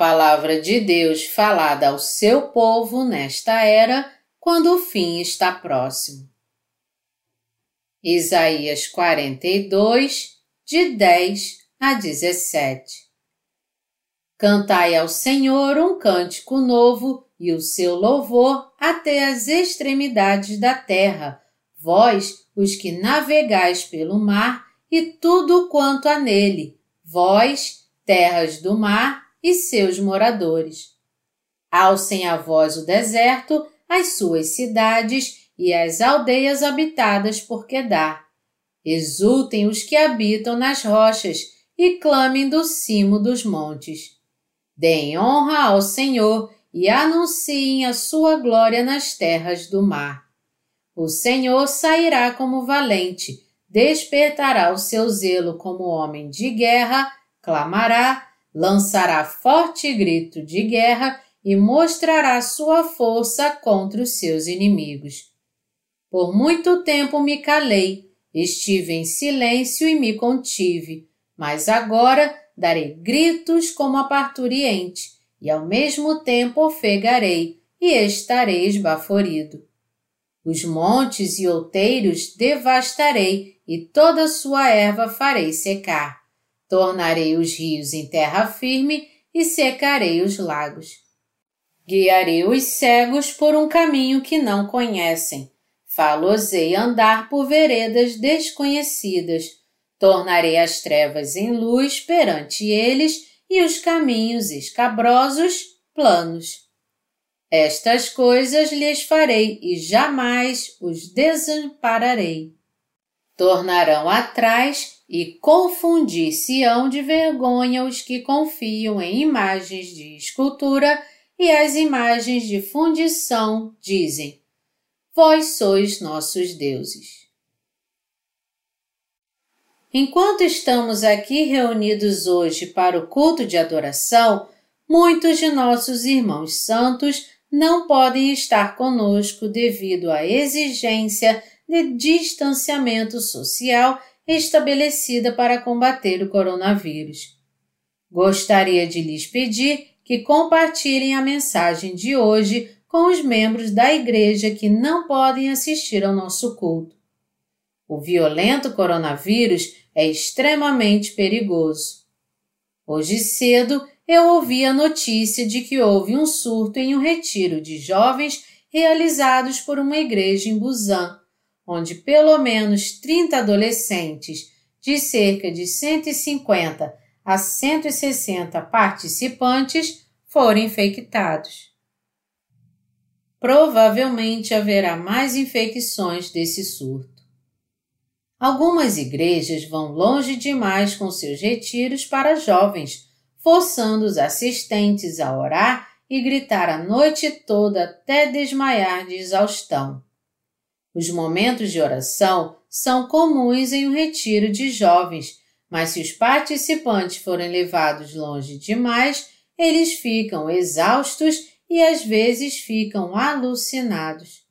Palavra de Deus falada ao seu povo nesta era, quando o fim está próximo. Isaías 42, de 10 a 17 Cantai ao Senhor um cântico novo e o seu louvor até as extremidades da terra, vós, os que navegais pelo mar e tudo quanto há nele, vós, terras do mar e seus moradores. Alcem a voz o deserto, as suas cidades e as aldeias habitadas por Quedar. Exultem os que habitam nas rochas e clamem do cimo dos montes. Deem honra ao Senhor e anunciem a sua glória nas terras do mar. O Senhor sairá como valente, despertará o seu zelo como homem de guerra, clamará, lançará forte grito de guerra e mostrará sua força contra os seus inimigos. Por muito tempo me calei, estive em silêncio e me contive, mas agora darei gritos como a parturiente, e ao mesmo tempo ofegarei, e estarei esbaforido. Os montes e outeiros devastarei, e toda sua erva farei secar. Tornarei os rios em terra firme e secarei os lagos. Guiarei os cegos por um caminho que não conhecem. Falosei andar por veredas desconhecidas Tornarei as trevas em luz perante eles e os caminhos escabrosos planos. Estas coisas lhes farei e jamais os desampararei. Tornarão atrás e confundir-se-ão de vergonha os que confiam em imagens de escultura e as imagens de fundição dizem: Vós sois nossos deuses. Enquanto estamos aqui reunidos hoje para o culto de adoração, muitos de nossos irmãos santos não podem estar conosco devido à exigência de distanciamento social estabelecida para combater o coronavírus. Gostaria de lhes pedir que compartilhem a mensagem de hoje com os membros da igreja que não podem assistir ao nosso culto. O violento coronavírus é extremamente perigoso. Hoje cedo eu ouvi a notícia de que houve um surto em um retiro de jovens realizados por uma igreja em Busan, onde pelo menos 30 adolescentes de cerca de 150 a 160 participantes foram infectados. Provavelmente haverá mais infecções desse surto. Algumas igrejas vão longe demais com seus retiros para jovens, forçando os assistentes a orar e gritar a noite toda até desmaiar de exaustão. Os momentos de oração são comuns em um retiro de jovens, mas se os participantes forem levados longe demais, eles ficam exaustos e às vezes ficam alucinados.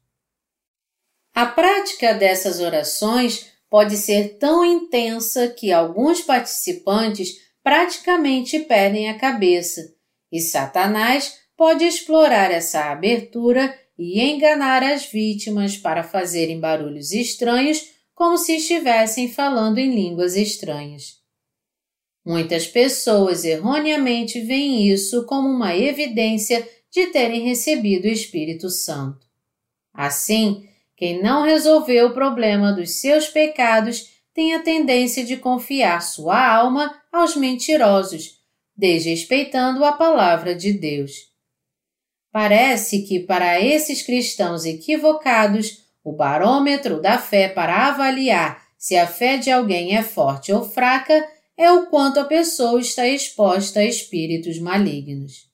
A prática dessas orações pode ser tão intensa que alguns participantes praticamente perdem a cabeça, e Satanás pode explorar essa abertura e enganar as vítimas para fazerem barulhos estranhos como se estivessem falando em línguas estranhas. Muitas pessoas erroneamente veem isso como uma evidência de terem recebido o Espírito Santo. Assim, quem não resolveu o problema dos seus pecados tem a tendência de confiar sua alma aos mentirosos, desrespeitando a palavra de Deus. Parece que para esses cristãos equivocados, o barômetro da fé para avaliar se a fé de alguém é forte ou fraca é o quanto a pessoa está exposta a espíritos malignos.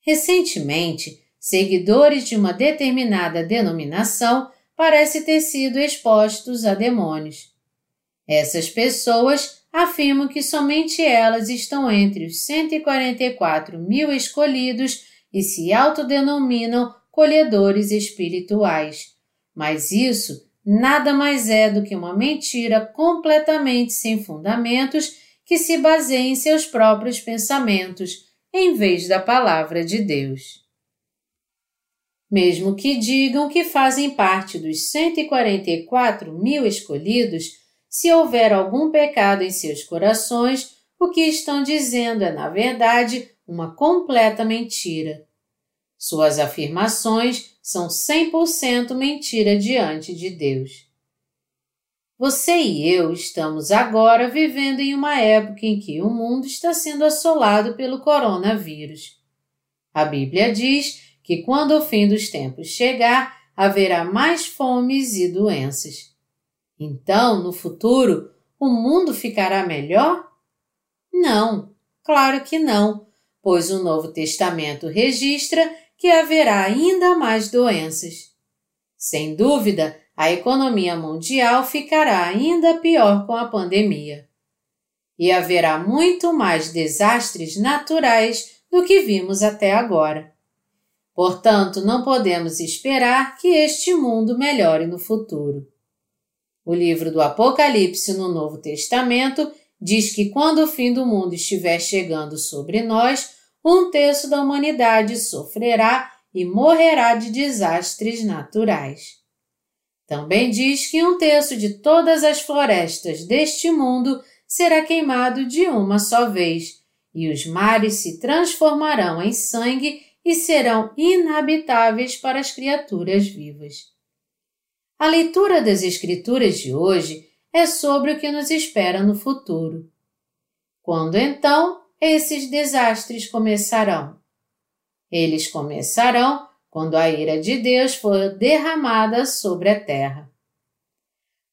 Recentemente, seguidores de uma determinada denominação parecem ter sido expostos a demônios. Essas pessoas afirmam que somente elas estão entre os 144 mil escolhidos e se autodenominam colhedores espirituais. Mas isso nada mais é do que uma mentira completamente sem fundamentos que se baseia em seus próprios pensamentos, em vez da palavra de Deus. Mesmo que digam que fazem parte dos 144 mil escolhidos, se houver algum pecado em seus corações, o que estão dizendo é, na verdade, uma completa mentira. Suas afirmações são 100% mentira diante de Deus. Você e eu estamos agora vivendo em uma época em que o mundo está sendo assolado pelo coronavírus. A Bíblia diz que quando o fim dos tempos chegar, haverá mais fomes e doenças. Então, no futuro, o mundo ficará melhor? Não, claro que não, pois o Novo Testamento registra que haverá ainda mais doenças. Sem dúvida, a economia mundial ficará ainda pior com a pandemia. E haverá muito mais desastres naturais do que vimos até agora. Portanto, não podemos esperar que este mundo melhore no futuro. O livro do Apocalipse no Novo Testamento diz que quando o fim do mundo estiver chegando sobre nós, um terço da humanidade sofrerá e morrerá de desastres naturais. Também diz que um terço de todas as florestas deste mundo será queimado de uma só vez, e os mares se transformarão em sangue e serão inabitáveis para as criaturas vivas. A leitura das Escrituras de hoje é sobre o que nos espera no futuro. Quando então esses desastres começarão? Eles começarão quando a ira de Deus for derramada sobre a terra.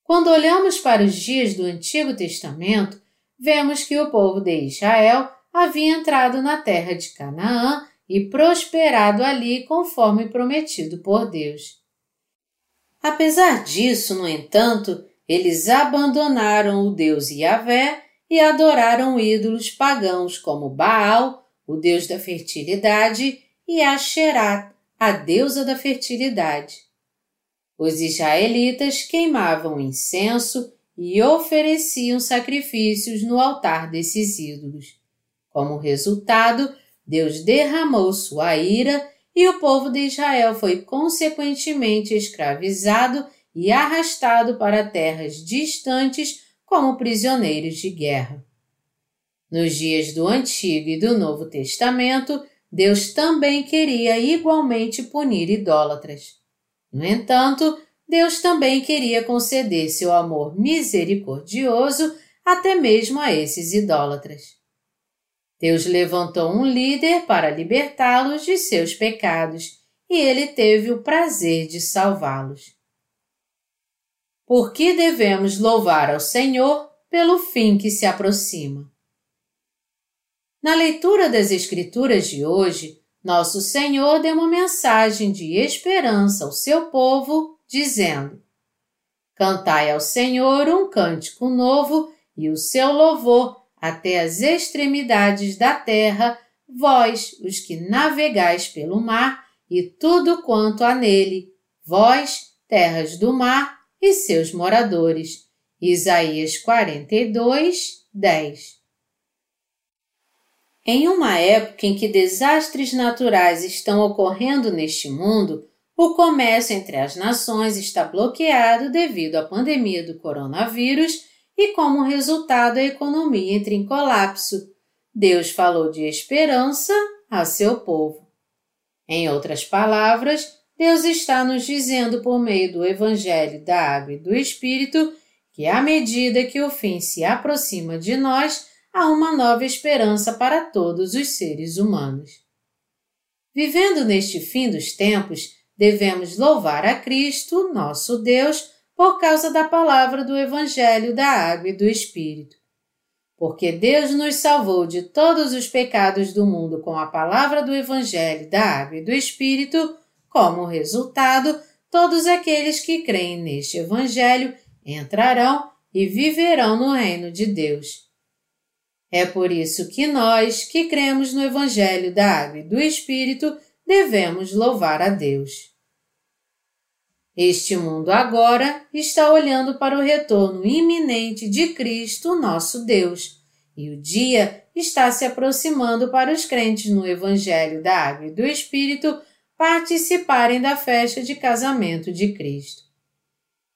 Quando olhamos para os dias do Antigo Testamento, vemos que o povo de Israel havia entrado na terra de Canaã e prosperado ali conforme prometido por Deus. Apesar disso, no entanto, eles abandonaram o Deus Yahvé e adoraram ídolos pagãos como Baal, o deus da fertilidade, e Asherá, a deusa da fertilidade. Os israelitas queimavam incenso e ofereciam sacrifícios no altar desses ídolos. Como resultado, Deus derramou sua ira e o povo de Israel foi consequentemente escravizado e arrastado para terras distantes como prisioneiros de guerra. Nos dias do Antigo e do Novo Testamento, Deus também queria igualmente punir idólatras. No entanto, Deus também queria conceder seu amor misericordioso até mesmo a esses idólatras. Deus levantou um líder para libertá-los de seus pecados e ele teve o prazer de salvá-los. Por que devemos louvar ao Senhor pelo fim que se aproxima? Na leitura das Escrituras de hoje, nosso Senhor deu uma mensagem de esperança ao seu povo, dizendo: Cantai ao Senhor um cântico novo e o seu louvor até as extremidades da terra, vós, os que navegais pelo mar, e tudo quanto há nele, vós, terras do mar e seus moradores. Isaías 42, 10 em uma época em que desastres naturais estão ocorrendo neste mundo, o comércio entre as nações está bloqueado devido à pandemia do coronavírus e, como resultado, a economia entra em colapso. Deus falou de esperança a seu povo. Em outras palavras, Deus está nos dizendo por meio do Evangelho da Água e do Espírito que, à medida que o fim se aproxima de nós, há uma nova esperança para todos os seres humanos. Vivendo neste fim dos tempos, devemos louvar a Cristo, nosso Deus, por causa da palavra do Evangelho da Água e do Espírito. Porque Deus nos salvou de todos os pecados do mundo com a palavra do Evangelho da Água e do Espírito, como resultado, todos aqueles que creem neste Evangelho entrarão e viverão no reino de Deus. É por isso que nós, que cremos no Evangelho da Água e do Espírito, devemos louvar a Deus. Este mundo agora está olhando para o retorno iminente de Cristo, nosso Deus, e o dia está se aproximando para os crentes no Evangelho da Água e do Espírito participarem da festa de casamento de Cristo.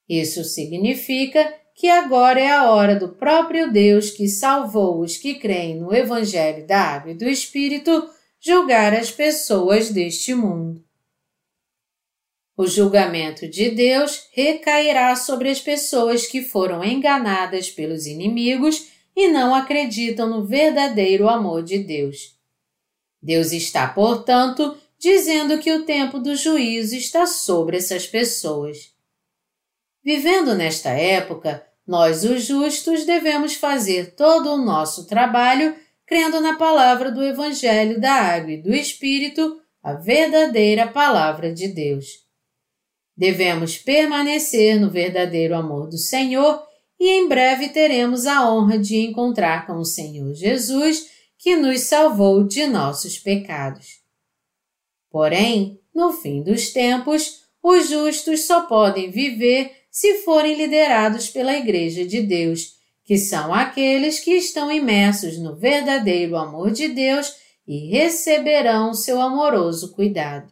Isso significa que agora é a hora do próprio Deus que salvou os que creem no Evangelho da Água e do Espírito julgar as pessoas deste mundo. O julgamento de Deus recairá sobre as pessoas que foram enganadas pelos inimigos e não acreditam no verdadeiro amor de Deus. Deus está, portanto, dizendo que o tempo do juízo está sobre essas pessoas. Vivendo nesta época, nós, os justos, devemos fazer todo o nosso trabalho crendo na palavra do Evangelho da Água e do Espírito, a verdadeira palavra de Deus. Devemos permanecer no verdadeiro amor do Senhor e em breve teremos a honra de encontrar com o Senhor Jesus, que nos salvou de nossos pecados. Porém, no fim dos tempos, os justos só podem viver se forem liderados pela Igreja de Deus, que são aqueles que estão imersos no verdadeiro amor de Deus e receberão seu amoroso cuidado.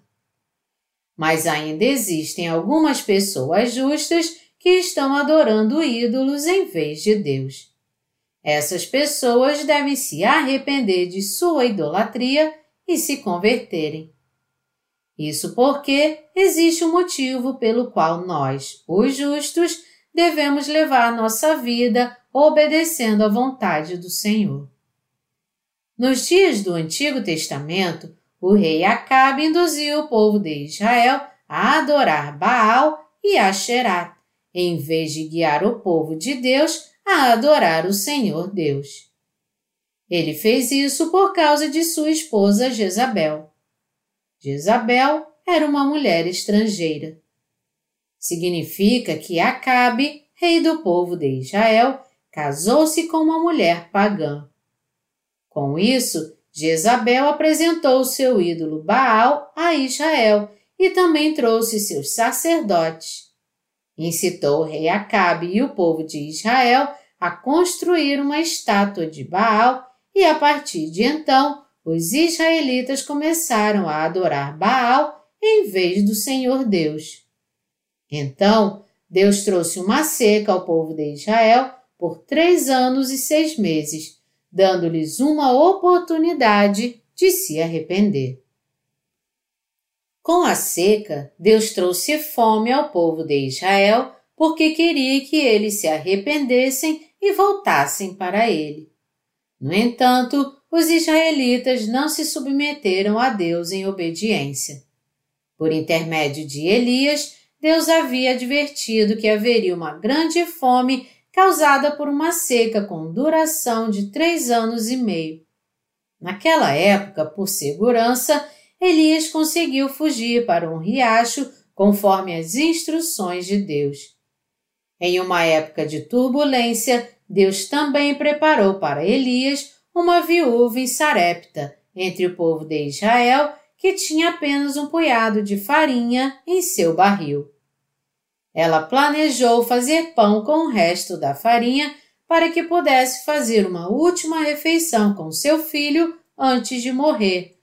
Mas ainda existem algumas pessoas justas que estão adorando ídolos em vez de Deus. Essas pessoas devem se arrepender de sua idolatria e se converterem. Isso porque existe um motivo pelo qual nós, os justos, devemos levar nossa vida obedecendo à vontade do Senhor. Nos dias do Antigo Testamento, o rei Acabe induziu o povo de Israel a adorar Baal e Asherá, em vez de guiar o povo de Deus a adorar o Senhor Deus. Ele fez isso por causa de sua esposa Jezabel. Jezabel era uma mulher estrangeira. Significa que Acabe, rei do povo de Israel, casou-se com uma mulher pagã. Com isso, Jezabel apresentou seu ídolo Baal a Israel e também trouxe seus sacerdotes. Incitou o rei Acabe e o povo de Israel a construir uma estátua de Baal e a partir de então os israelitas começaram a adorar Baal em vez do Senhor Deus. Então, Deus trouxe uma seca ao povo de Israel por três anos e seis meses, dando-lhes uma oportunidade de se arrepender. Com a seca, Deus trouxe fome ao povo de Israel porque queria que eles se arrependessem e voltassem para ele. No entanto, os israelitas não se submeteram a Deus em obediência. Por intermédio de Elias, Deus havia advertido que haveria uma grande fome causada por uma seca com duração de três anos e meio. Naquela época, por segurança, Elias conseguiu fugir para um riacho conforme as instruções de Deus. Em uma época de turbulência, Deus também preparou para Elias uma viúva em Sarepta, entre o povo de Israel, que tinha apenas um punhado de farinha em seu barril. Ela planejou fazer pão com o resto da farinha para que pudesse fazer uma última refeição com seu filho antes de morrer.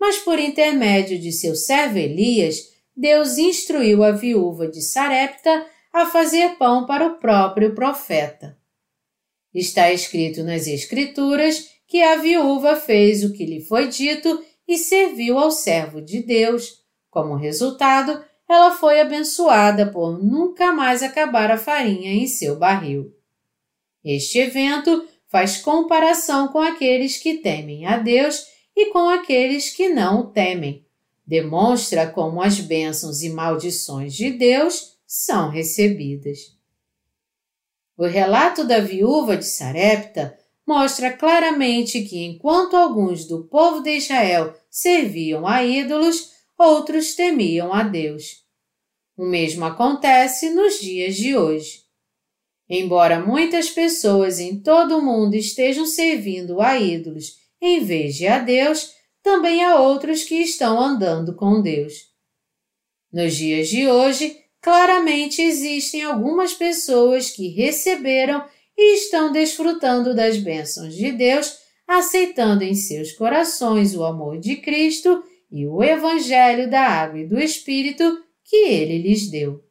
Mas por intermédio de seu servo Elias, Deus instruiu a viúva de Sarepta a fazer pão para o próprio profeta. Está escrito nas Escrituras que a viúva fez o que lhe foi dito e serviu ao servo de Deus. Como resultado, ela foi abençoada por nunca mais acabar a farinha em seu barril. Este evento faz comparação com aqueles que temem a Deus e com aqueles que não o temem. Demonstra como as bênçãos e maldições de Deus são recebidas. O relato da viúva de Sarepta mostra claramente que enquanto alguns do povo de Israel serviam a ídolos, outros temiam a Deus. O mesmo acontece nos dias de hoje. Embora muitas pessoas em todo o mundo estejam servindo a ídolos em vez de a Deus, também há outros que estão andando com Deus. Nos dias de hoje, claramente existem algumas pessoas que receberam e estão desfrutando das bênçãos de Deus aceitando em seus corações o amor de Cristo e o Evangelho da Água e do Espírito que ele lhes deu.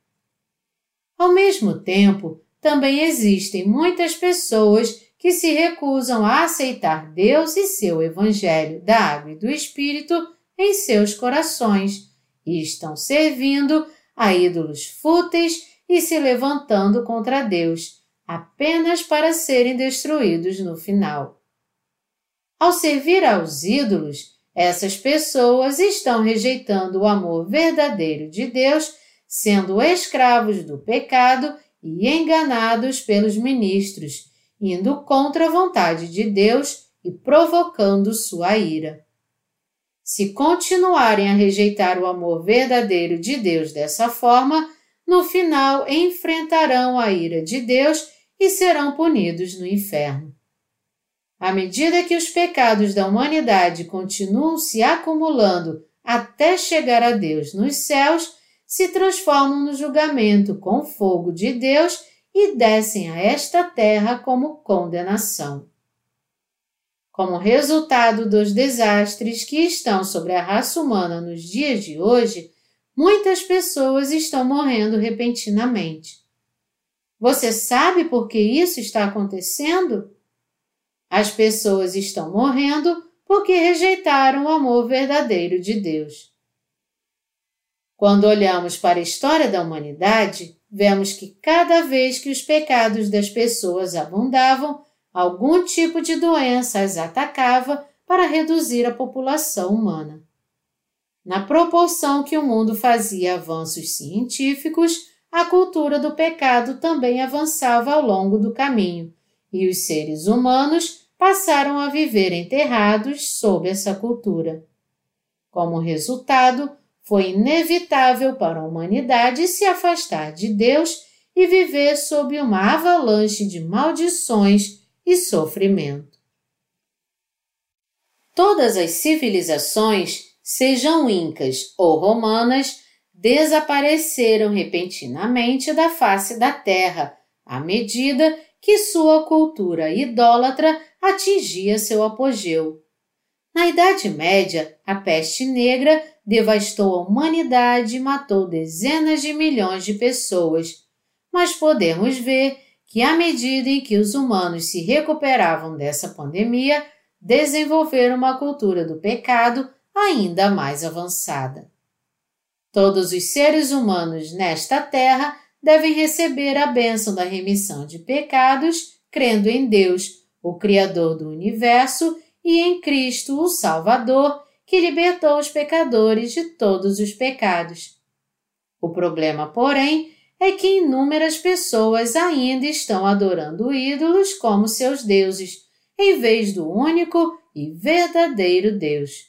Ao mesmo tempo, também existem muitas pessoas que se recusam a aceitar Deus e seu Evangelho da Água e do Espírito em seus corações e estão servindo a ídolos fúteis e se levantando contra Deus, apenas para serem destruídos no final. Ao servir aos ídolos, essas pessoas estão rejeitando o amor verdadeiro de Deus, sendo escravos do pecado e enganados pelos ministros, indo contra a vontade de Deus e provocando sua ira. Se continuarem a rejeitar o amor verdadeiro de Deus dessa forma, no final enfrentarão a ira de Deus e serão punidos no inferno. À medida que os pecados da humanidade continuam se acumulando até chegar a Deus nos céus, se transformam no julgamento com fogo de Deus e descem a esta terra como condenação. Como resultado dos desastres que estão sobre a raça humana nos dias de hoje, muitas pessoas estão morrendo repentinamente. Você sabe por que isso está acontecendo? As pessoas estão morrendo porque rejeitaram o amor verdadeiro de Deus. Quando olhamos para a história da humanidade, vemos que cada vez que os pecados das pessoas abundavam, algum tipo de doença as atacava para reduzir a população humana. Na proporção que o mundo fazia avanços científicos, a cultura do pecado também avançava ao longo do caminho, e os seres humanos passaram a viver enterrados sob essa cultura. Como resultado, foi inevitável para a humanidade se afastar de Deus e viver sob uma avalanche de maldições e sofrimento. Todas as civilizações sejam incas ou romanas, desapareceram repentinamente da face da terra à medida que sua cultura idólatra atingia seu apogeu. Na Idade Média, a peste negra devastou a humanidade e matou dezenas de milhões de pessoas, mas podemos ver que, à medida em que os humanos se recuperavam dessa pandemia, desenvolveram uma cultura do pecado ainda mais avançada. Todos os seres humanos nesta terra devem receber a bênção da remissão de pecados, crendo em Deus, o Criador do universo, e em Cristo, o Salvador, que libertou os pecadores de todos os pecados. O problema, porém, é que inúmeras pessoas ainda estão adorando ídolos como seus deuses, em vez do único e verdadeiro Deus.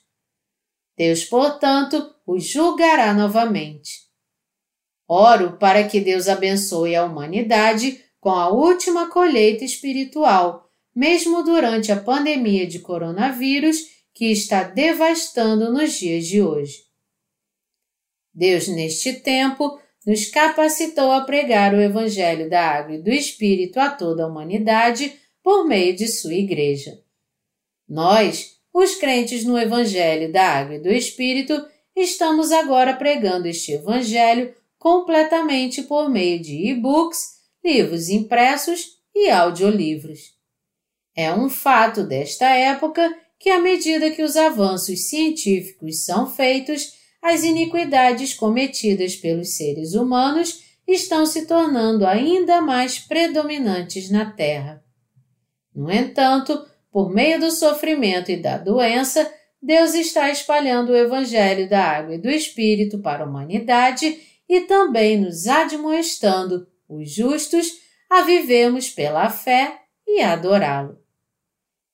Deus, portanto, os julgará novamente. Oro para que Deus abençoe a humanidade com a última colheita espiritual, mesmo durante a pandemia de coronavírus que está devastando nos dias de hoje. Deus, neste tempo, nos capacitou a pregar o Evangelho da Água e do Espírito a toda a humanidade por meio de sua Igreja. Nós, os crentes no Evangelho da Água e do Espírito estamos agora pregando este Evangelho completamente por meio de e-books, livros impressos e audiolivros. É um fato desta época que, à medida que os avanços científicos são feitos, as iniquidades cometidas pelos seres humanos estão se tornando ainda mais predominantes na Terra. No entanto, por meio do sofrimento e da doença, Deus está espalhando o Evangelho da Água e do Espírito para a humanidade e também nos admoestando, os justos, a vivermos pela fé e adorá-lo.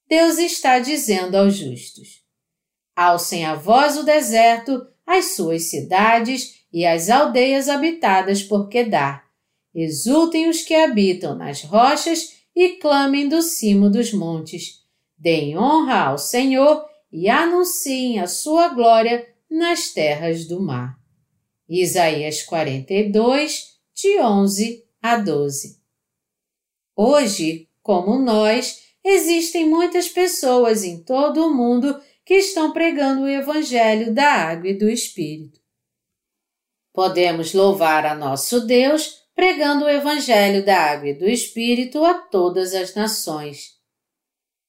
Deus está dizendo aos justos: Alcem a voz o deserto, as suas cidades e as aldeias habitadas por Quedar. Exultem os que habitam nas rochas e clamem do cimo dos montes Deem honra ao Senhor e anunciem a sua glória nas terras do mar. Isaías 42, de 11 a 12. Hoje, como nós, existem muitas pessoas em todo o mundo que estão pregando o Evangelho da Água e do Espírito. Podemos louvar a nosso Deus pregando o Evangelho da Água e do Espírito a todas as nações.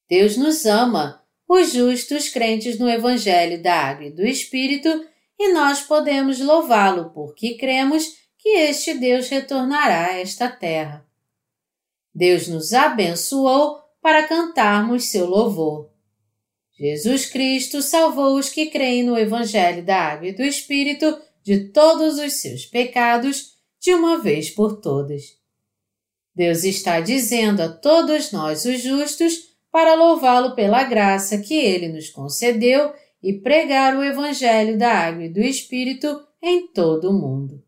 Deus nos ama, os justos crentes no Evangelho da Água e do Espírito, e nós podemos louvá-lo porque cremos que este Deus retornará a esta terra. Deus nos abençoou para cantarmos seu louvor. Jesus Cristo salvou os que creem no Evangelho da Água e do Espírito de todos os seus pecados de uma vez por todas. Deus está dizendo a todos nós, os justos, para louvá-lo pela graça que ele nos concedeu e pregar o Evangelho da Água e do Espírito em todo o mundo.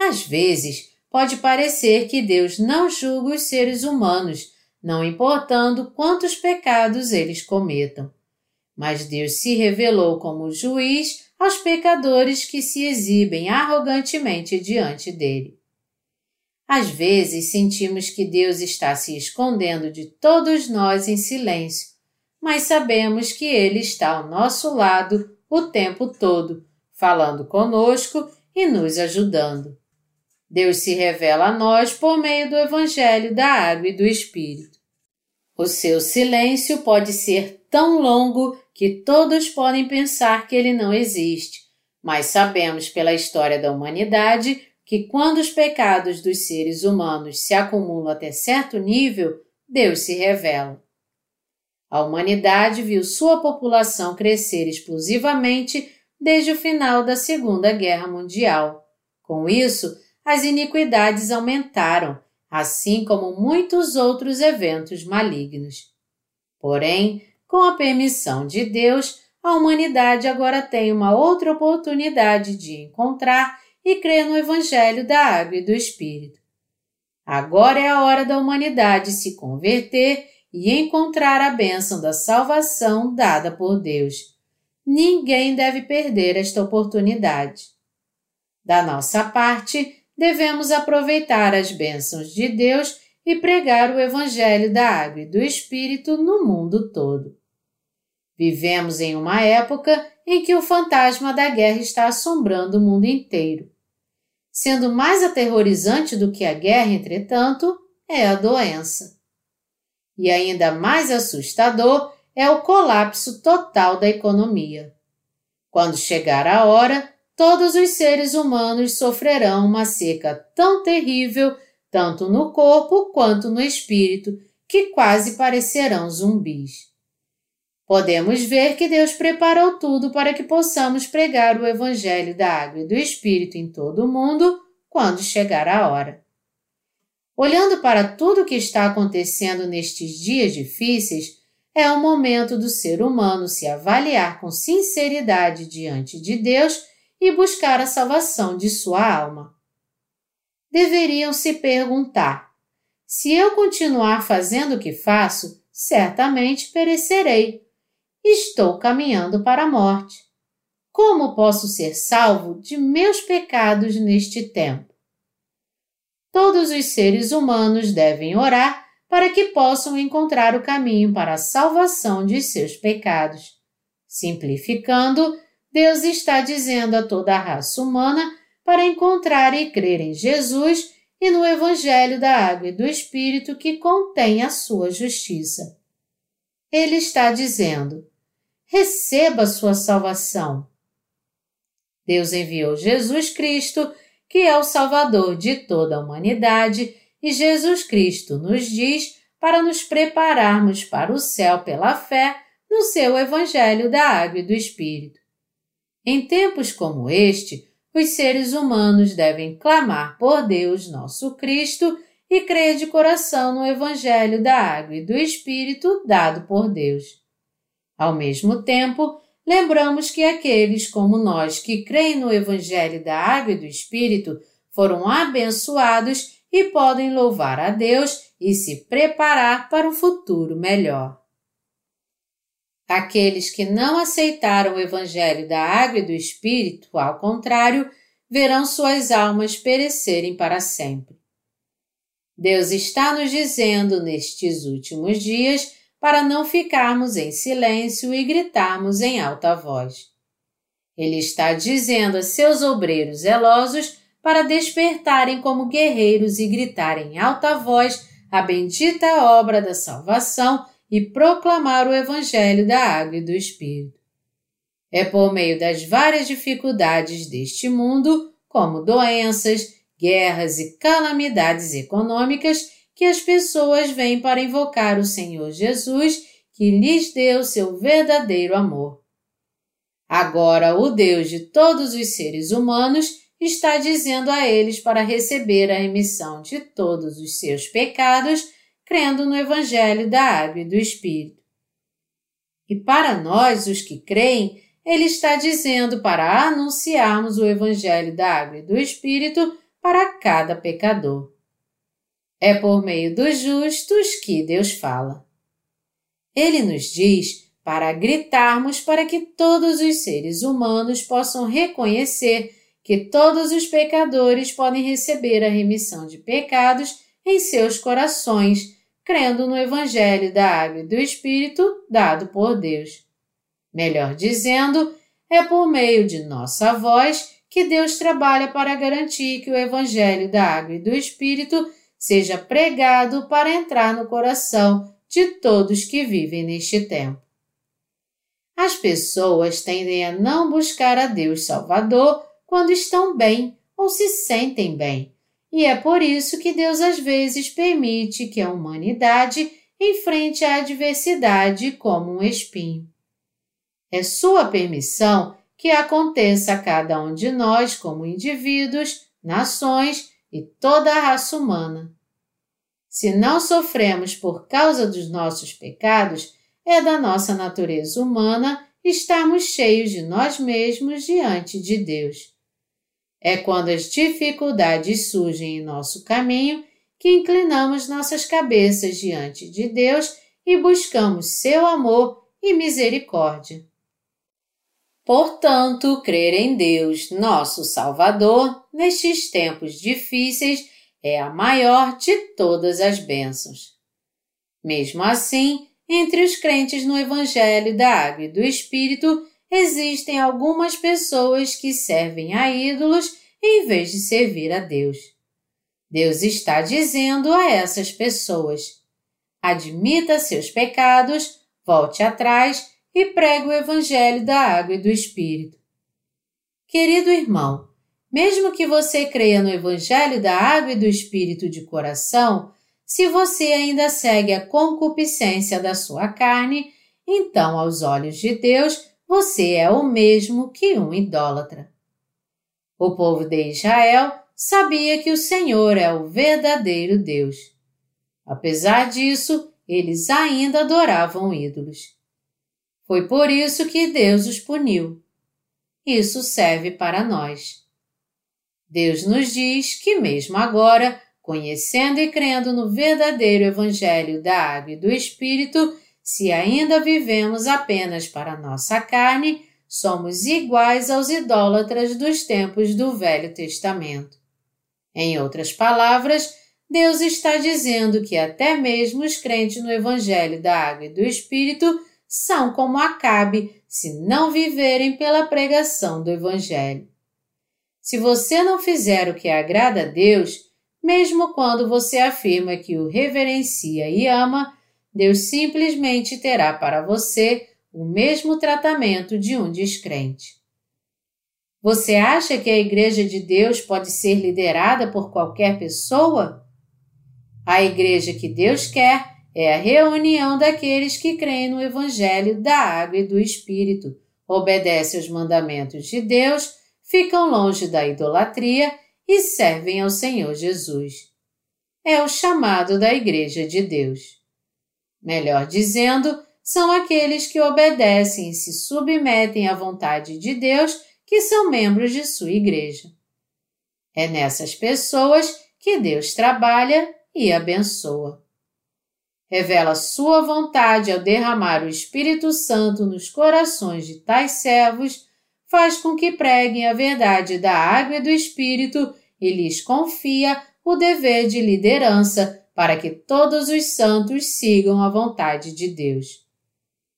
Às vezes, pode parecer que Deus não julga os seres humanos não importando quantos pecados eles cometam. Mas Deus se revelou como juiz aos pecadores que se exibem arrogantemente diante dele. Às vezes sentimos que Deus está se escondendo de todos nós em silêncio, mas sabemos que Ele está ao nosso lado o tempo todo, falando conosco e nos ajudando. Deus se revela a nós por meio do Evangelho da Água e do Espírito. O seu silêncio pode ser tão longo que todos podem pensar que ele não existe, mas sabemos pela história da humanidade que quando os pecados dos seres humanos se acumulam até certo nível, Deus se revela. A humanidade viu sua população crescer explosivamente desde o final da Segunda Guerra Mundial. Com isso, as iniquidades aumentaram assim como muitos outros eventos malignos. Porém, com a permissão de Deus, a humanidade agora tem uma outra oportunidade de encontrar e crer no Evangelho da Água e do Espírito. Agora é a hora da humanidade se converter e encontrar a bênção da salvação dada por Deus. Ninguém deve perder esta oportunidade. Da nossa parte, devemos aproveitar as bênçãos de Deus e pregar o Evangelho da Água e do Espírito no mundo todo. Vivemos em uma época em que o fantasma da guerra está assombrando o mundo inteiro. Sendo mais aterrorizante do que a guerra, entretanto, é a doença. E ainda mais assustador é o colapso total da economia. Quando chegar a hora, todos os seres humanos sofrerão uma seca tão terrível, tanto no corpo quanto no espírito, que quase parecerão zumbis. Podemos ver que Deus preparou tudo para que possamos pregar o Evangelho da Água e do Espírito em todo o mundo quando chegar a hora. Olhando para tudo o que está acontecendo nestes dias difíceis, é o momento do ser humano se avaliar com sinceridade diante de Deus e buscar a salvação de sua alma. Deveriam se perguntar: se eu continuar fazendo o que faço, certamente perecerei. Estou caminhando para a morte. Como posso ser salvo de meus pecados neste tempo? Todos os seres humanos devem orar para que possam encontrar o caminho para a salvação de seus pecados. Simplificando, Deus está dizendo a toda a raça humana para encontrar e crer em Jesus e no Evangelho da Água e do Espírito que contém a sua justiça. Ele está dizendo: receba sua salvação. Deus enviou Jesus Cristo, que é o Salvador de toda a humanidade, e Jesus Cristo nos diz para nos prepararmos para o céu pela fé no seu Evangelho da Água e do Espírito. Em tempos como este, os seres humanos devem clamar por Deus, nosso Cristo, e crer de coração no Evangelho da Água e do Espírito dado por Deus. Ao mesmo tempo, lembramos que aqueles como nós que creem no Evangelho da Água e do Espírito foram abençoados e podem louvar a Deus e se preparar para um futuro melhor. Aqueles que não aceitaram o Evangelho da Água e do Espírito, ao contrário, verão suas almas perecerem para sempre. Deus está nos dizendo nestes últimos dias para não ficarmos em silêncio e gritarmos em alta voz. Ele está dizendo a seus obreiros zelosos para despertarem como guerreiros e gritarem em alta voz a bendita obra da salvação e proclamar o Evangelho da Água e do Espírito. É por meio das várias dificuldades deste mundo, como doenças, guerras e calamidades econômicas, que as pessoas vêm para invocar o Senhor Jesus, que lhes deu seu verdadeiro amor. Agora, o Deus de todos os seres humanos está dizendo a eles para receber a remissão de todos os seus pecados, crendo no Evangelho da Água e do Espírito. E para nós, os que creem, ele está dizendo para anunciarmos o Evangelho da Água e do Espírito para cada pecador. É por meio dos justos que Deus fala. Ele nos diz para gritarmos para que todos os seres humanos possam reconhecer que todos os pecadores podem receber a remissão de pecados em seus corações, crendo no Evangelho da Água e do Espírito dado por Deus. Melhor dizendo, é por meio de nossa voz que Deus trabalha para garantir que o Evangelho da Água e do Espírito seja pregado para entrar no coração de todos que vivem neste tempo. As pessoas tendem a não buscar a Deus Salvador quando estão bem ou se sentem bem. E é por isso que Deus às vezes permite que a humanidade enfrente a adversidade como um espinho. É sua permissão que aconteça a cada um de nós como indivíduos, nações e toda a raça humana. Se não sofremos por causa dos nossos pecados, é da nossa natureza humana estarmos cheios de nós mesmos diante de Deus. É quando as dificuldades surgem em nosso caminho que inclinamos nossas cabeças diante de Deus e buscamos seu amor e misericórdia. Portanto, crer em Deus, nosso Salvador, nestes tempos difíceis, é a maior de todas as bênçãos. Mesmo assim, entre os crentes no Evangelho da Água e do Espírito, existem algumas pessoas que servem a ídolos em vez de servir a Deus. Deus está dizendo a essas pessoas: admita seus pecados, volte atrás e pregue o Evangelho da água e do Espírito. Querido irmão, mesmo que você creia no Evangelho da água e do Espírito de coração, se você ainda segue a concupiscência da sua carne, então, aos olhos de Deus, você é o mesmo que um idólatra. O povo de Israel sabia que o Senhor é o verdadeiro Deus. Apesar disso, eles ainda adoravam ídolos. Foi por isso que Deus os puniu. Isso serve para nós. Deus nos diz que, mesmo agora, conhecendo e crendo no verdadeiro Evangelho da Água e do Espírito, se ainda vivemos apenas para nossa carne, somos iguais aos idólatras dos tempos do Velho Testamento. Em outras palavras, Deus está dizendo que até mesmo os crentes no Evangelho da Água e do Espírito são como Acabe se não viverem pela pregação do Evangelho. Se você não fizer o que agrada a Deus, mesmo quando você afirma que o reverencia e ama, Deus simplesmente terá para você o mesmo tratamento de um descrente. Você acha que a Igreja de Deus pode ser liderada por qualquer pessoa? A Igreja que Deus quer é a reunião daqueles que creem no Evangelho da Água e do Espírito, obedecem aos mandamentos de Deus, ficam longe da idolatria e servem ao Senhor Jesus. É o chamado da Igreja de Deus. Melhor dizendo, são aqueles que obedecem e se submetem à vontade de Deus que são membros de sua igreja. É nessas pessoas que Deus trabalha e abençoa. Revela sua vontade ao derramar o Espírito Santo nos corações de tais servos, faz com que preguem a verdade da água e do Espírito e lhes confia o dever de liderança para que todos os santos sigam a vontade de Deus.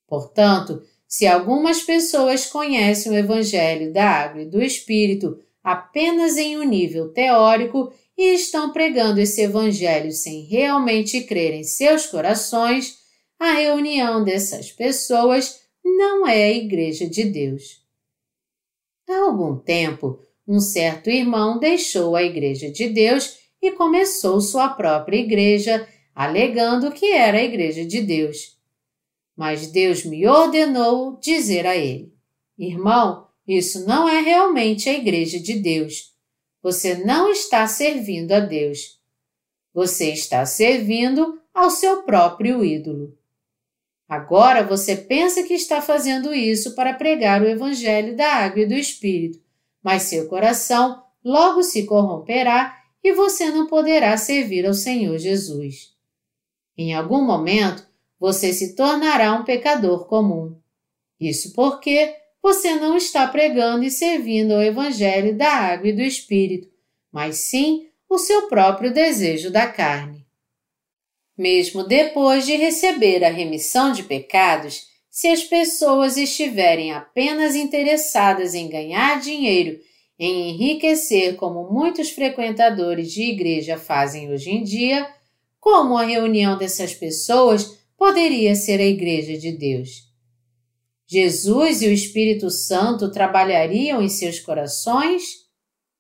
Portanto, se algumas pessoas conhecem o Evangelho da Água e do Espírito apenas em um nível teórico e estão pregando esse Evangelho sem realmente crer em seus corações, a reunião dessas pessoas não é a Igreja de Deus. Há algum tempo, um certo irmão deixou a Igreja de Deus e começou sua própria igreja, alegando que era a Igreja de Deus. Mas Deus me ordenou dizer a ele: Irmão, isso não é realmente a Igreja de Deus. Você não está servindo a Deus. Você está servindo ao seu próprio ídolo. Agora você pensa que está fazendo isso para pregar o Evangelho da Água e do Espírito, mas seu coração logo se corromperá e você não poderá servir ao Senhor Jesus. Em algum momento, você se tornará um pecador comum. Isso porque você não está pregando e servindo ao Evangelho da Água e do Espírito, mas sim o seu próprio desejo da carne. Mesmo depois de receber a remissão de pecados, se as pessoas estiverem apenas interessadas em ganhar dinheiro, em enriquecer como muitos frequentadores de igreja fazem hoje em dia, como a reunião dessas pessoas poderia ser a igreja de Deus? Jesus e o Espírito Santo trabalhariam em seus corações?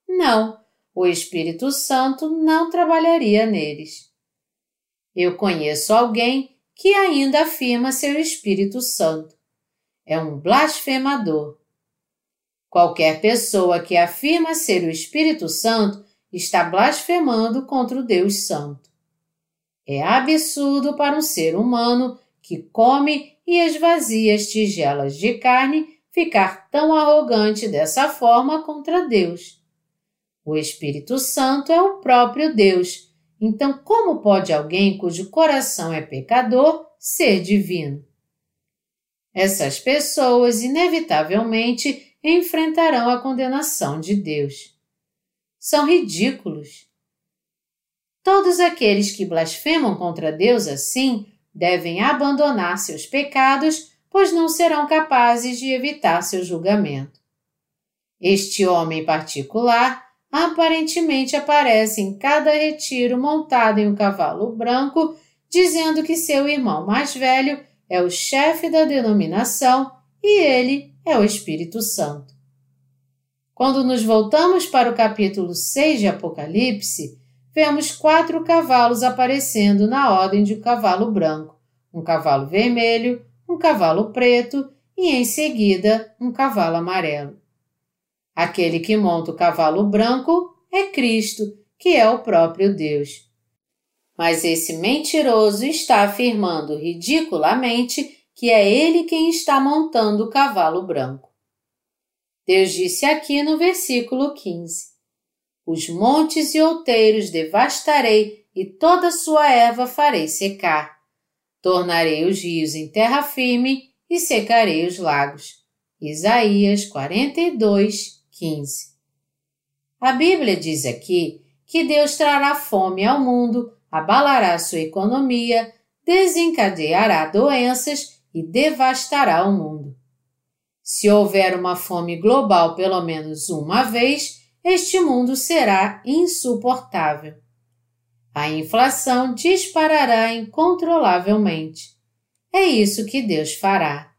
Não, o Espírito Santo não trabalharia neles. Eu conheço alguém que ainda afirma ser o Espírito Santo. É um blasfemador. Qualquer pessoa que afirma ser o Espírito Santo está blasfemando contra o Deus Santo. É absurdo para um ser humano que come e esvazia as tigelas de carne ficar tão arrogante dessa forma contra Deus. O Espírito Santo é o próprio Deus então, como pode alguém cujo coração é pecador ser divino? Essas pessoas, inevitavelmente, enfrentarão a condenação de Deus. São ridículos. Todos aqueles que blasfemam contra Deus assim devem abandonar seus pecados, pois não serão capazes de evitar seu julgamento. Este homem particular aparentemente aparece em cada retiro montado em um cavalo branco, dizendo que seu irmão mais velho é o chefe da denominação e ele é o Espírito Santo. Quando nos voltamos para o capítulo 6 de Apocalipse, vemos quatro cavalos aparecendo na ordem de um cavalo branco, um cavalo vermelho, um cavalo preto e, em seguida, um cavalo amarelo. Aquele que monta o cavalo branco é Cristo, que é o próprio Deus. Mas esse mentiroso está afirmando ridiculamente que é ele quem está montando o cavalo branco. Deus disse aqui no versículo 15: Os montes e outeiros devastarei e toda sua erva farei secar. Tornarei os rios em terra firme e secarei os lagos. Isaías 42, 15. A Bíblia diz aqui que Deus trará fome ao mundo, abalará sua economia, desencadeará doenças e devastará o mundo. Se houver uma fome global pelo menos uma vez, este mundo será insuportável. A inflação disparará incontrolavelmente. É isso que Deus fará.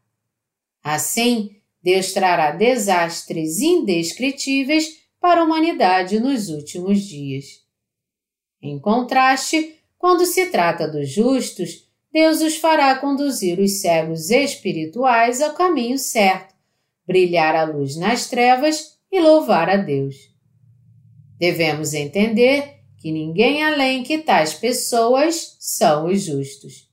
Assim, Deus trará desastres indescritíveis para a humanidade nos últimos dias. Em contraste, quando se trata dos justos, Deus os fará conduzir os cegos espirituais ao caminho certo, brilhar a luz nas trevas e louvar a Deus. Devemos entender que ninguém além que tais pessoas são os justos.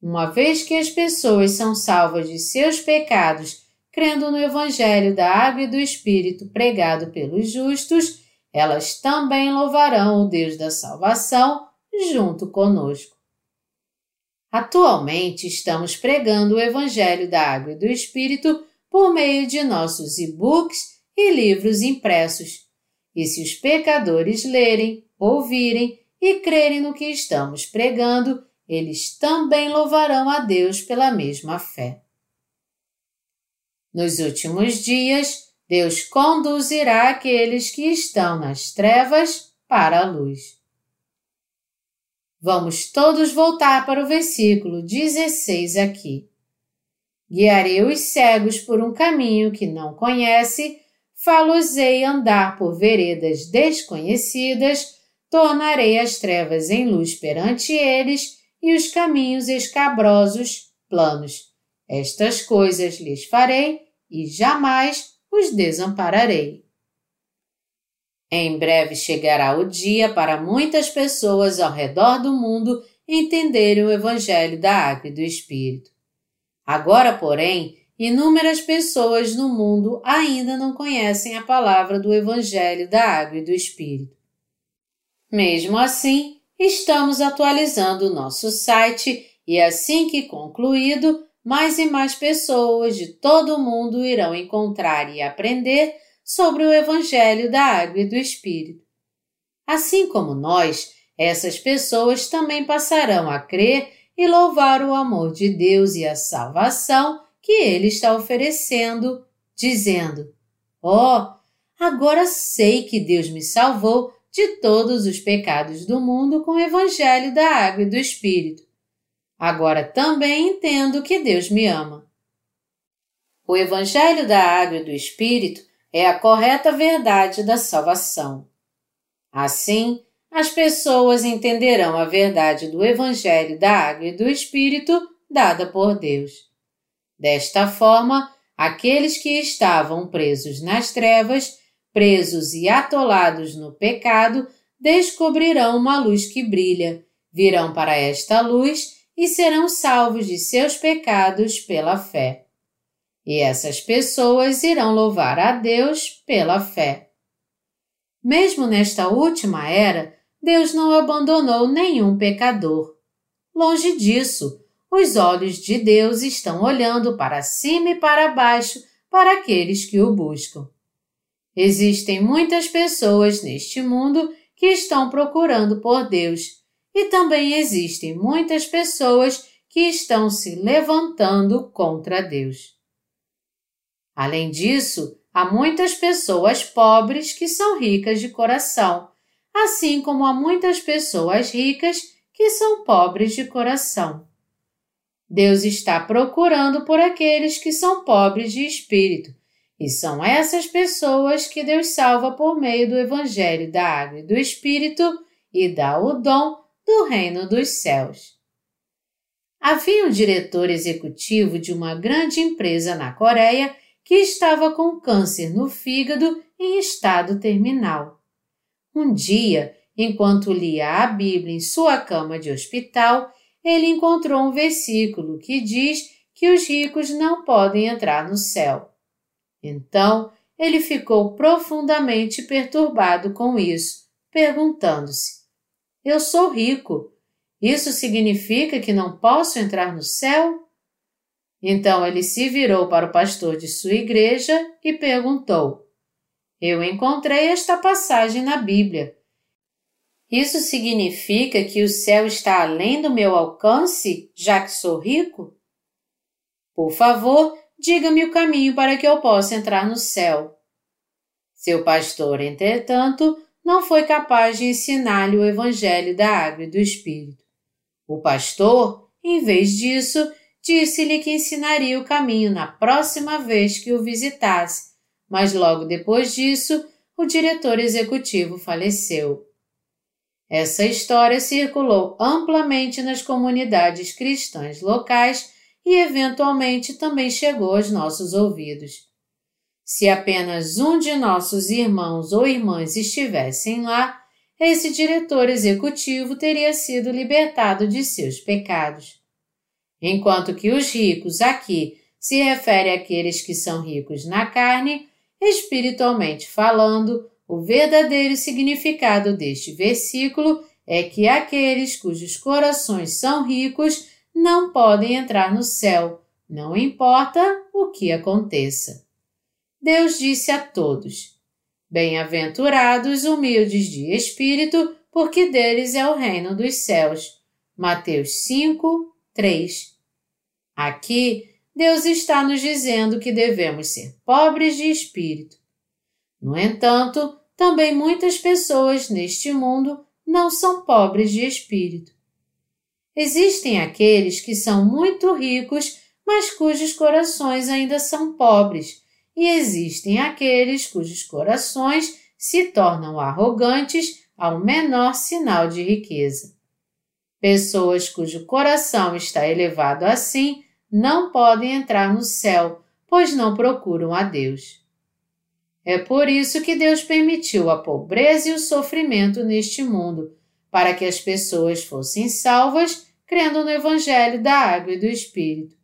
Uma vez que as pessoas são salvas de seus pecados crendo no Evangelho da Água e do Espírito pregado pelos justos, elas também louvarão o Deus da salvação junto conosco. Atualmente estamos pregando o Evangelho da Água e do Espírito por meio de nossos e-books e livros impressos. E se os pecadores lerem, ouvirem e crerem no que estamos pregando, eles também louvarão a Deus pela mesma fé. Nos últimos dias, Deus conduzirá aqueles que estão nas trevas para a luz. Vamos todos voltar para o versículo 16 aqui. Guiarei os cegos por um caminho que não conhece, falosei andar por veredas desconhecidas, tornarei as trevas em luz perante eles e os caminhos escabrosos planos. Estas coisas lhes farei e jamais os desampararei. Em breve chegará o dia para muitas pessoas ao redor do mundo entenderem o Evangelho da Água e do Espírito. Agora, porém, inúmeras pessoas no mundo ainda não conhecem a palavra do Evangelho da Água e do Espírito. Mesmo assim, estamos atualizando o nosso site e assim que concluído, mais e mais pessoas de todo o mundo irão encontrar e aprender sobre o Evangelho da Água e do Espírito. Assim como nós, essas pessoas também passarão a crer e louvar o amor de Deus e a salvação que Ele está oferecendo, dizendo: oh, agora sei que Deus me salvou de todos os pecados do mundo com o Evangelho da Água e do Espírito. Agora também entendo que Deus me ama. O Evangelho da Água e do Espírito é a correta verdade da salvação. Assim, as pessoas entenderão a verdade do Evangelho da Água e do Espírito dada por Deus. Desta forma, aqueles que estavam presos nas trevas, presos e atolados no pecado, descobrirão uma luz que brilha, virão para esta luz e serão salvos de seus pecados pela fé. E essas pessoas irão louvar a Deus pela fé. Mesmo nesta última era, Deus não abandonou nenhum pecador. Longe disso, os olhos de Deus estão olhando para cima e para baixo para aqueles que o buscam. Existem muitas pessoas neste mundo que estão procurando por Deus, e também existem muitas pessoas que estão se levantando contra Deus. Além disso, há muitas pessoas pobres que são ricas de coração, assim como há muitas pessoas ricas que são pobres de coração. Deus está procurando por aqueles que são pobres de espírito, e são essas pessoas que Deus salva por meio do Evangelho da Água e do Espírito e dá o dom do Reino dos Céus. Havia um diretor executivo de uma grande empresa na Coreia que estava com câncer no fígado em estado terminal. Um dia, enquanto lia a Bíblia em sua cama de hospital, ele encontrou um versículo que diz que os ricos não podem entrar no céu. Então, ele ficou profundamente perturbado com isso, perguntando-se: Eu sou rico. Isso significa que não posso entrar no céu? Então ele se virou para o pastor de sua igreja e perguntou: Eu encontrei esta passagem na Bíblia. Isso significa que o céu está além do meu alcance, já que sou rico? Por favor, diga-me o caminho para que eu possa entrar no céu. Seu pastor, entretanto, não foi capaz de ensinar-lhe o Evangelho da Água e do Espírito. O pastor, em vez disso, disse-lhe que ensinaria o caminho na próxima vez que o visitasse, mas logo depois disso, o diretor executivo faleceu. Essa história circulou amplamente nas comunidades cristãs locais e eventualmente também chegou aos nossos ouvidos. Se apenas um de nossos irmãos ou irmãs estivessem lá, esse diretor executivo teria sido libertado de seus pecados enquanto que os ricos aqui se refere àqueles que são ricos na carne, espiritualmente falando, o verdadeiro significado deste versículo é que aqueles cujos corações são ricos não podem entrar no céu, não importa o que aconteça. Deus disse a todos: Bem-aventurados humildes de espírito, porque deles é o reino dos céus. Mateus 5, 3. Aqui, Deus está nos dizendo que devemos ser pobres de espírito. No entanto, também muitas pessoas neste mundo não são pobres de espírito. Existem aqueles que são muito ricos, mas cujos corações ainda são pobres, e existem aqueles cujos corações se tornam arrogantes ao menor sinal de riqueza. Pessoas cujo coração está elevado assim não podem entrar no céu, pois não procuram a Deus. É por isso que Deus permitiu a pobreza e o sofrimento neste mundo, para que as pessoas fossem salvas crendo no Evangelho da Água e do Espírito.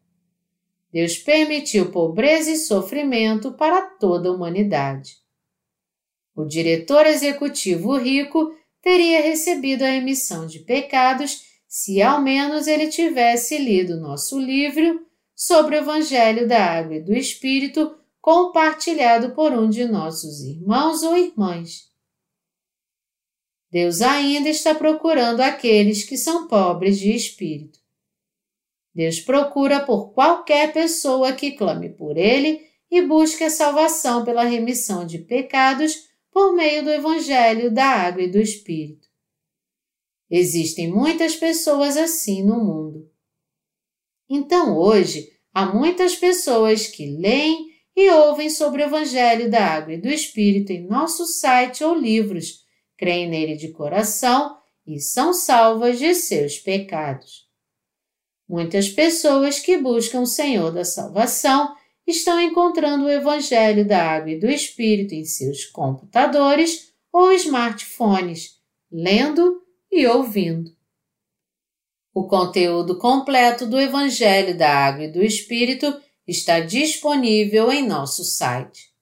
Deus permitiu pobreza e sofrimento para toda a humanidade. O diretor executivo rico teria recebido a emissão de pecados se ao menos ele tivesse lido nosso livro sobre o Evangelho da Água e do Espírito compartilhado por um de nossos irmãos ou irmãs. Deus ainda está procurando aqueles que são pobres de espírito. Deus procura por qualquer pessoa que clame por Ele e busque a salvação pela remissão de pecados por meio do Evangelho da Água e do Espírito. Existem muitas pessoas assim no mundo. Então, hoje, há muitas pessoas que leem e ouvem sobre o Evangelho da Água e do Espírito em nosso site ou livros, creem nele de coração e são salvas de seus pecados. Muitas pessoas que buscam o Senhor da salvação estão encontrando o Evangelho da Água e do Espírito em seus computadores ou smartphones, lendo e ouvindo. O conteúdo completo do Evangelho da Água e do Espírito está disponível em nosso site.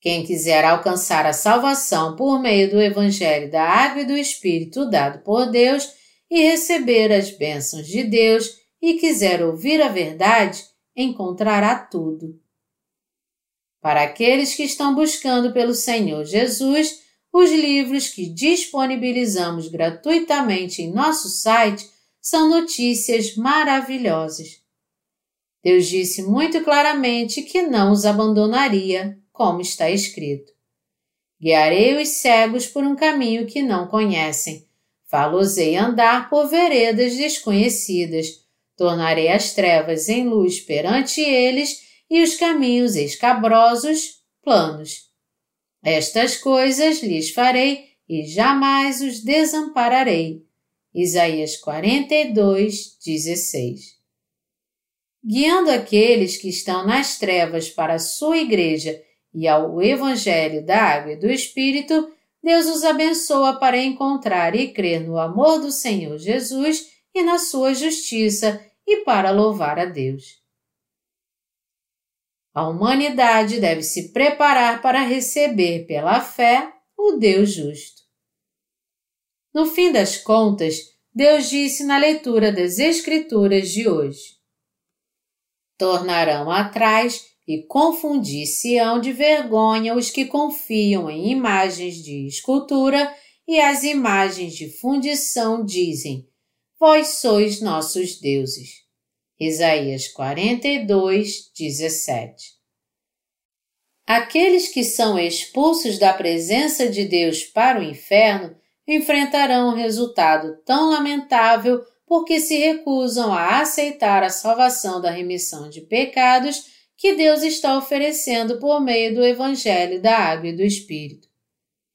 Quem quiser alcançar a salvação por meio do Evangelho da Água e do Espírito dado por Deus e receber as bênçãos de Deus e quiser ouvir a verdade, encontrará tudo. Para aqueles que estão buscando pelo Senhor Jesus, os livros que disponibilizamos gratuitamente em nosso site são notícias maravilhosas. Deus disse muito claramente que não os abandonaria, como está escrito. Guiarei os cegos por um caminho que não conhecem. Falosei andar por veredas desconhecidas. Tornarei as trevas em luz perante eles e os caminhos escabrosos planos. Estas coisas lhes farei e jamais os desampararei. Isaías 42, 16. Guiando aqueles que estão nas trevas para a sua igreja e ao Evangelho da Água e do Espírito, Deus os abençoa para encontrar e crer no amor do Senhor Jesus e na sua justiça e para louvar a Deus. A humanidade deve se preparar para receber pela fé o Deus justo. No fim das contas, Deus disse na leitura das Escrituras de hoje: Tornarão atrás e confundir-se-ão de vergonha os que confiam em imagens de escultura e as imagens de fundição dizem: Vós sois nossos deuses. Isaías 42, 17. Aqueles que são expulsos da presença de Deus para o inferno enfrentarão um resultado tão lamentável porque se recusam a aceitar a salvação da remissão de pecados que Deus está oferecendo por meio do Evangelho da Água e do Espírito.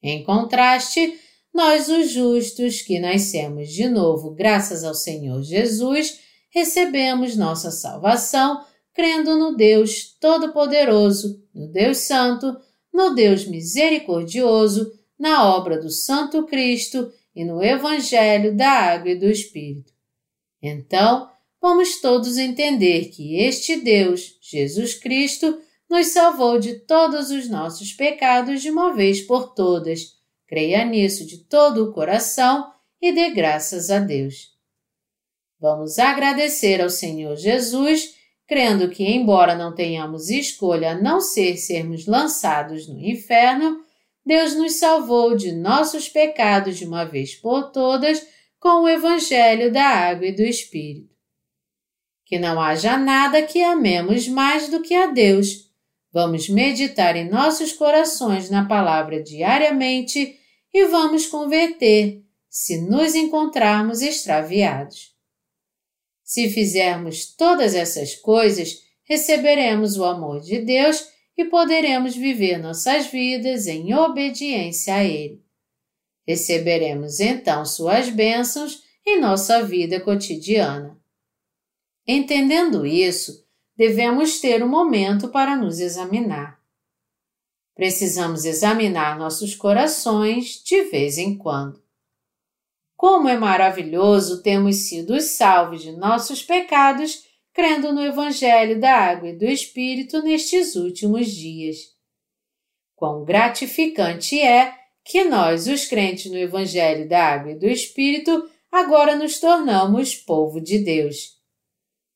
Em contraste, nós, os justos, que nascemos de novo graças ao Senhor Jesus, recebemos nossa salvação crendo no Deus Todo-Poderoso, no Deus Santo, no Deus Misericordioso, na obra do Santo Cristo e no Evangelho da Água e do Espírito. Então, vamos todos entender que este Deus, Jesus Cristo, nos salvou de todos os nossos pecados de uma vez por todas. Creia nisso de todo o coração e dê graças a Deus. Vamos agradecer ao Senhor Jesus, crendo que, embora não tenhamos escolha a não ser sermos lançados no inferno, Deus nos salvou de nossos pecados de uma vez por todas com o Evangelho da Água e do Espírito. Que não haja nada que amemos mais do que a Deus. Vamos meditar em nossos corações na palavra diariamente e vamos converter se nos encontrarmos extraviados. Se fizermos todas essas coisas, receberemos o amor de Deus e poderemos viver nossas vidas em obediência a Ele. Receberemos então Suas bênçãos em nossa vida cotidiana. Entendendo isso, devemos ter um momento para nos examinar. Precisamos examinar nossos corações de vez em quando. Como é maravilhoso termos sido salvos de nossos pecados crendo no Evangelho da Água e do Espírito nestes últimos dias. Quão gratificante é que nós, os crentes no Evangelho da Água e do Espírito, agora nos tornamos povo de Deus.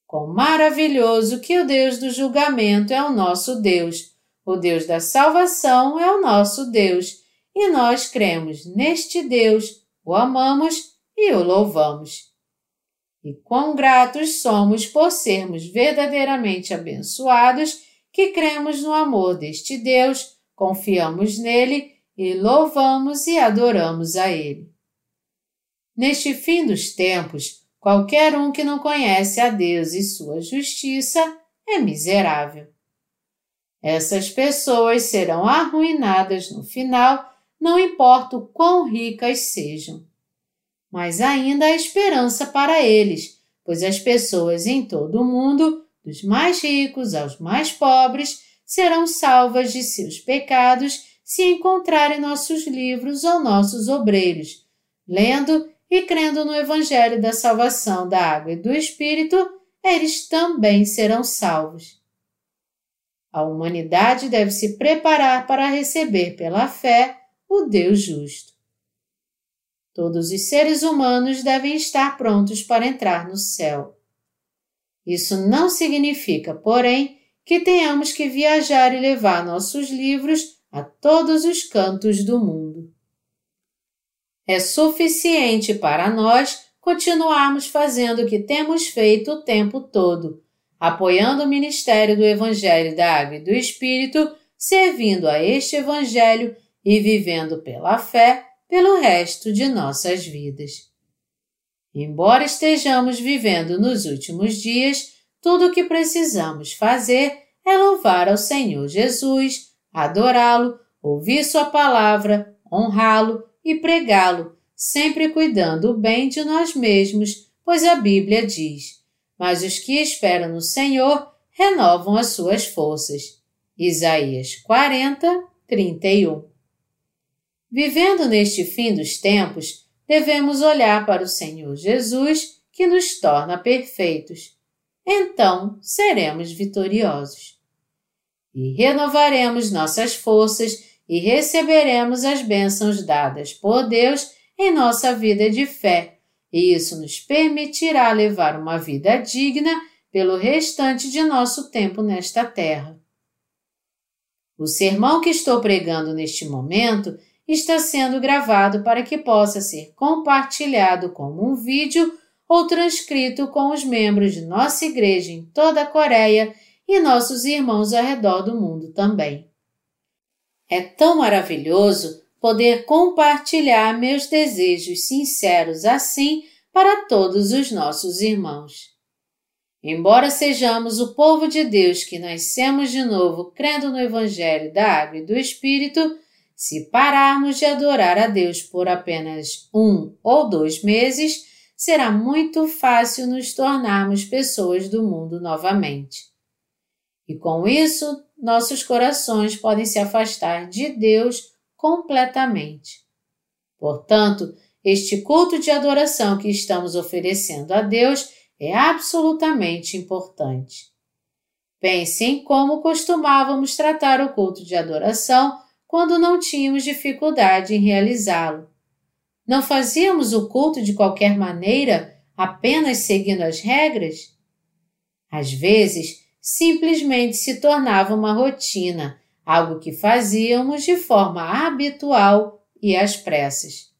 Quão maravilhoso que o Deus do julgamento é o nosso Deus, o Deus da salvação é o nosso Deus, e nós cremos neste Deus o amamos e o louvamos. E quão gratos somos por sermos verdadeiramente abençoados que cremos no amor deste Deus, confiamos nele e louvamos e adoramos a Ele. Neste fim dos tempos, qualquer um que não conhece a Deus e sua justiça é miserável. Essas pessoas serão arruinadas no final não importa o quão ricas sejam. Mas ainda há esperança para eles, pois as pessoas em todo o mundo, dos mais ricos aos mais pobres, serão salvas de seus pecados se encontrarem nossos livros ou nossos obreiros, lendo e crendo no Evangelho da salvação da água e do Espírito, eles também serão salvos. A humanidade deve se preparar para receber pela fé o Deus justo. Todos os seres humanos devem estar prontos para entrar no céu. Isso não significa, porém, que tenhamos que viajar e levar nossos livros a todos os cantos do mundo. É suficiente para nós continuarmos fazendo o que temos feito o tempo todo, apoiando o ministério do Evangelho da Água e do Espírito, servindo a este Evangelho e vivendo pela fé pelo resto de nossas vidas. Embora estejamos vivendo nos últimos dias, tudo o que precisamos fazer é louvar ao Senhor Jesus, adorá-lo, ouvir Sua palavra, honrá-lo e pregá-lo, sempre cuidando bem de nós mesmos, pois a Bíblia diz: Mas os que esperam no Senhor renovam as suas forças. Isaías 40, 31. Vivendo neste fim dos tempos, devemos olhar para o Senhor Jesus, que nos torna perfeitos. Então seremos vitoriosos. E renovaremos nossas forças e receberemos as bênçãos dadas por Deus em nossa vida de fé, e isso nos permitirá levar uma vida digna pelo restante de nosso tempo nesta terra. O sermão que estou pregando neste momento está sendo gravado para que possa ser compartilhado como um vídeo ou transcrito com os membros de nossa igreja em toda a Coreia e nossos irmãos ao redor do mundo também. É tão maravilhoso poder compartilhar meus desejos sinceros assim para todos os nossos irmãos. Embora sejamos o povo de Deus que nascemos de novo crendo no Evangelho da Água e do Espírito, se pararmos de adorar a Deus por apenas um ou dois meses, será muito fácil nos tornarmos pessoas do mundo novamente. E com isso, nossos corações podem se afastar de Deus completamente. Portanto, este culto de adoração que estamos oferecendo a Deus é absolutamente importante. Pense em como costumávamos tratar o culto de adoração quando não tínhamos dificuldade em realizá-lo. Não fazíamos o culto de qualquer maneira, apenas seguindo as regras? Às vezes, simplesmente se tornava uma rotina, algo que fazíamos de forma habitual e às pressas.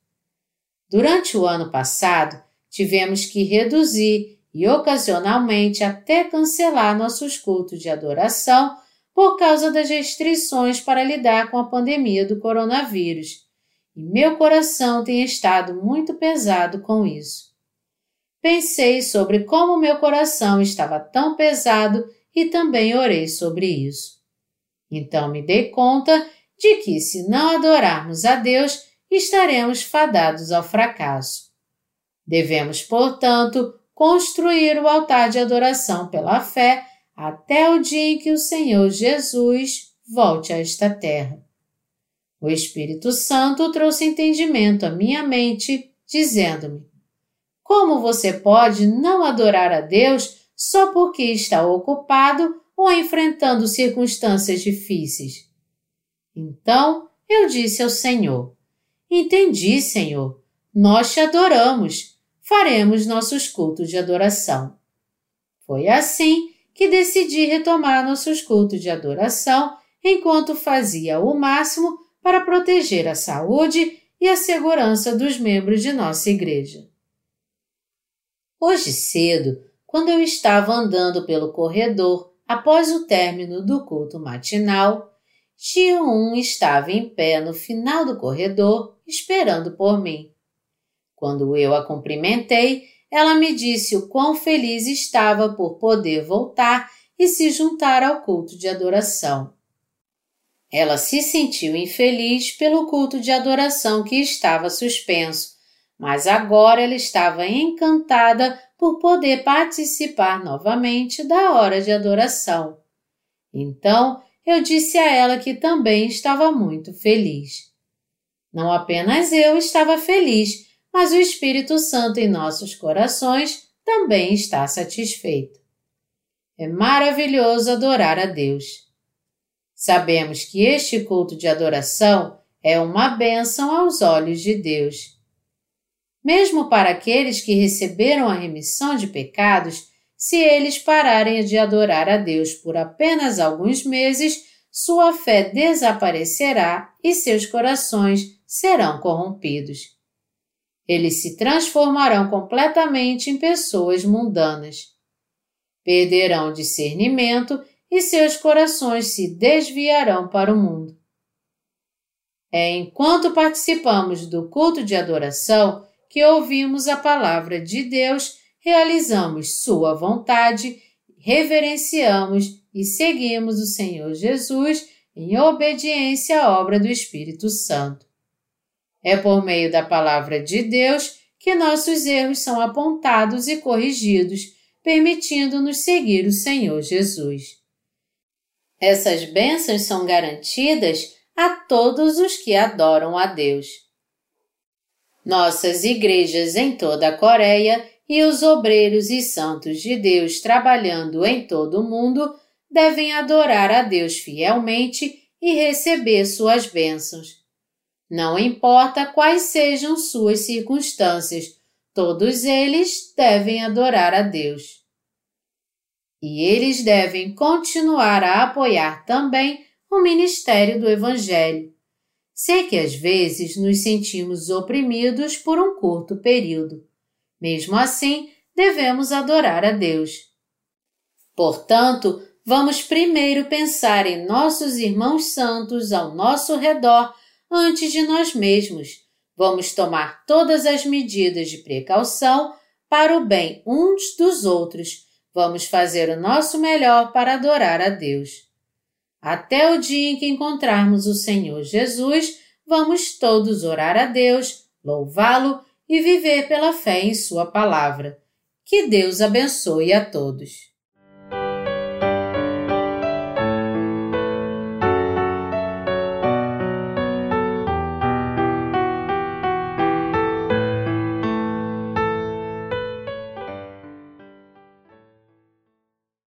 Durante o ano passado, tivemos que reduzir e ocasionalmente até cancelar nossos cultos de adoração por causa das restrições para lidar com a pandemia do coronavírus. E meu coração tem estado muito pesado com isso. Pensei sobre como meu coração estava tão pesado e também orei sobre isso. Então me dei conta de que, se não adorarmos a Deus, estaremos fadados ao fracasso. Devemos, portanto, construir o altar de adoração pela fé até o dia em que o Senhor Jesus volte a esta terra. O Espírito Santo trouxe entendimento à minha mente, dizendo-me: Como você pode não adorar a Deus só porque está ocupado ou enfrentando circunstâncias difíceis? Então eu disse ao Senhor: Entendi, Senhor. Nós te adoramos. Faremos nossos cultos de adoração. Foi assim que decidi retomar nossos cultos de adoração enquanto fazia o máximo para proteger a saúde e a segurança dos membros de nossa igreja. Hoje cedo, quando eu estava andando pelo corredor após o término do culto matinal, Tio 1 estava em pé no final do corredor esperando por mim. Quando eu a cumprimentei, ela me disse o quão feliz estava por poder voltar e se juntar ao culto de adoração. Ela se sentiu infeliz pelo culto de adoração que estava suspenso, mas agora ela estava encantada por poder participar novamente da hora de adoração. Então eu disse a ela que também estava muito feliz. Não apenas eu estava feliz, mas o Espírito Santo em nossos corações também está satisfeito. É maravilhoso adorar a Deus. Sabemos que este culto de adoração é uma bênção aos olhos de Deus. Mesmo para aqueles que receberam a remissão de pecados, se eles pararem de adorar a Deus por apenas alguns meses, sua fé desaparecerá e seus corações serão corrompidos eles se transformarão completamente em pessoas mundanas. Perderão discernimento e seus corações se desviarão para o mundo. É enquanto participamos do culto de adoração que ouvimos a palavra de Deus, realizamos Sua vontade, reverenciamos e seguimos o Senhor Jesus em obediência à obra do Espírito Santo. É por meio da palavra de Deus que nossos erros são apontados e corrigidos, permitindo-nos seguir o Senhor Jesus. Essas bênçãos são garantidas a todos os que adoram a Deus. Nossas igrejas em toda a Coreia e os obreiros e santos de Deus trabalhando em todo o mundo devem adorar a Deus fielmente e receber suas bênçãos. Não importa quais sejam suas circunstâncias, todos eles devem adorar a Deus. E eles devem continuar a apoiar também o ministério do Evangelho. Sei que às vezes nos sentimos oprimidos por um curto período. Mesmo assim, devemos adorar a Deus. Portanto, vamos primeiro pensar em nossos irmãos santos ao nosso redor antes de nós mesmos. Vamos tomar todas as medidas de precaução para o bem uns dos outros. Vamos fazer o nosso melhor para adorar a Deus. Até o dia em que encontrarmos o Senhor Jesus, vamos todos orar a Deus, louvá-lo e viver pela fé em Sua palavra. Que Deus abençoe a todos.